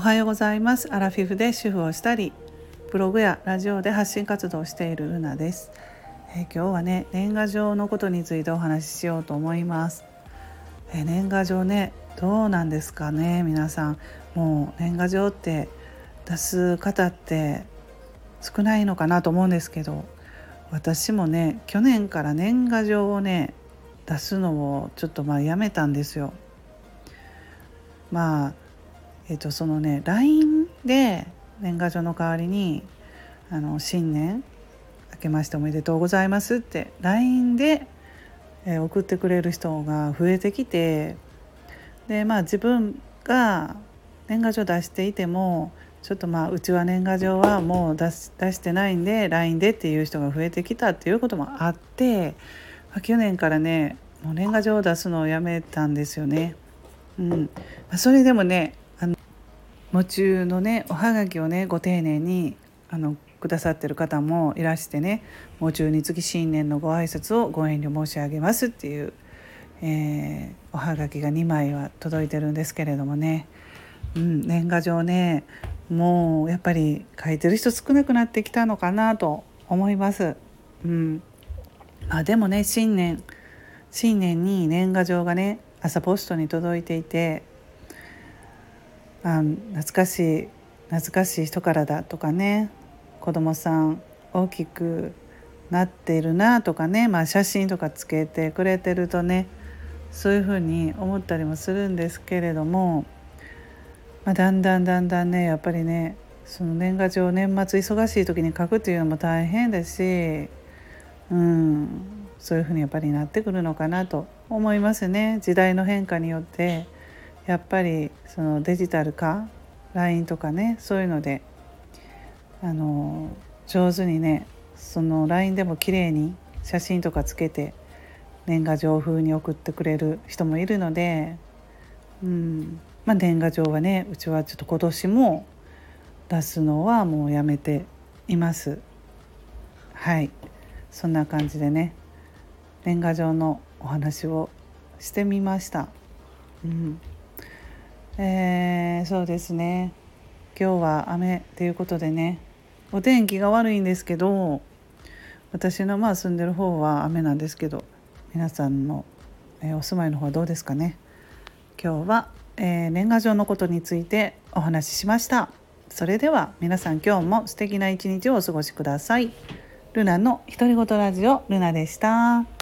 おはようございます。アラフィフで主婦をしたりブログやラジオで発信活動をしているルナです、えー、今日はね年賀状のことについてお話ししようと思います、えー、年賀状ねどうなんですかね皆さん。もう年賀状って出す方って少ないのかなと思うんですけど私もね去年から年賀状をね出すのをちょっとまあやめたんですよ。まあえっ、とそのね LINE で年賀状の代わりにあの新年明けましておめでとうございますって LINE で、えー、送ってくれる人が増えてきてでまあ自分が年賀状出していてもちょっとまあうちは年賀状はもう出し出してないんで LINE でっていう人が増えてきたっていうこともあって、あ、去年からねもう年賀状を出すのをやめたんですよね。うんまあ、それでもね喪中のねおはがきをねご丁寧にあのくださってる方もいらしてね喪中につき新年のご挨拶をご遠慮申し上げますっていう、えー、おはがきが2枚は届いてるんですけれどもね、うん、年賀状ねもうやっぱり書いてる人少なくなってきたのかなと思います。うんまあ、でもね新年新年に年賀状がね朝ポストに届いていてあ懐かしい懐かしい人からだとかね子供さん大きくなっているなとかね、まあ、写真とかつけてくれてるとねそういうふうに思ったりもするんですけれども、まあ、だんだんだんだんねやっぱりねその年賀状年末忙しい時に書くっていうのも大変ですし、うん、そういうふうにやっぱりなってくるのかなと思いますね時代の変化によって。やっぱりそのデジタル化 LINE とかねそういうのであの上手にねその LINE でも綺麗に写真とかつけて年賀状風に送ってくれる人もいるので、うんまあ、年賀状はねうちはちょっと今年も出すのはもうやめています。はいそんな感じでね年賀状のお話をしてみました。うんえー、そうですね。今日は雨ということでね。お天気が悪いんですけど私のまあ住んでる方は雨なんですけど皆さんの、えー、お住まいの方はどうですかね。今日は、えー、年賀状のことについてお話ししました。それでは皆さん今日も素敵な一日をお過ごしください。ルナの独り言ラジオルナでした。